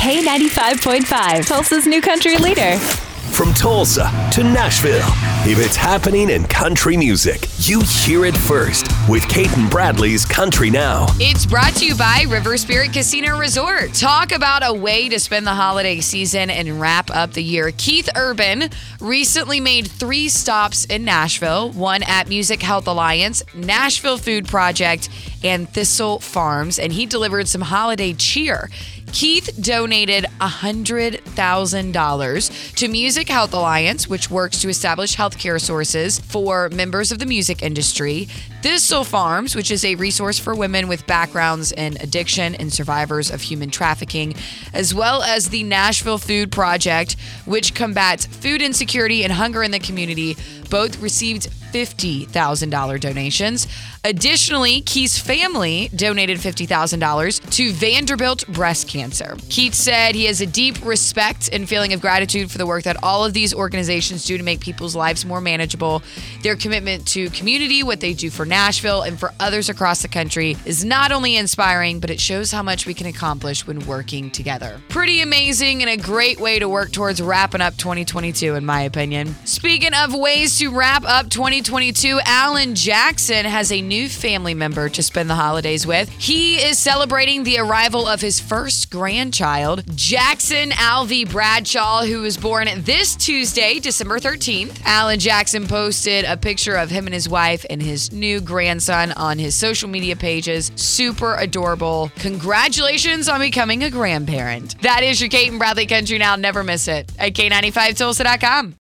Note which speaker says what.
Speaker 1: K95.5, Tulsa's new country leader.
Speaker 2: From Tulsa to Nashville, if it's happening in country music, you hear it first with Cait and Bradley's Country Now.
Speaker 3: It's brought to you by River Spirit Casino Resort. Talk about a way to spend the holiday season and wrap up the year. Keith Urban recently made three stops in Nashville one at Music Health Alliance, Nashville Food Project, and Thistle Farms, and he delivered some holiday cheer. Keith donated $100,000 to Music Health Alliance, which works to establish healthcare sources for members of the music industry. Thistle Farms, which is a resource for women with backgrounds in addiction and survivors of human trafficking, as well as the Nashville Food Project, which combats food insecurity and hunger in the community. Both received $50,000 donations. Additionally, Keith's family donated $50,000 to Vanderbilt Breast Cancer. Keith said he has a deep respect and feeling of gratitude for the work that all of these organizations do to make people's lives more manageable. Their commitment to community, what they do for Nashville and for others across the country, is not only inspiring, but it shows how much we can accomplish when working together. Pretty amazing and a great way to work towards wrapping up 2022, in my opinion. Speaking of ways to wrap up 2022, Alan Jackson has a new family member to spend the holidays with. He is celebrating the arrival of his first grandchild, Jackson Alvy Bradshaw, who was born this Tuesday, December 13th. Alan Jackson posted a picture of him and his wife and his new grandson on his social media pages. Super adorable. Congratulations on becoming a grandparent. That is your Cait and Bradley Country Now. Never miss it at K95Tulsa.com.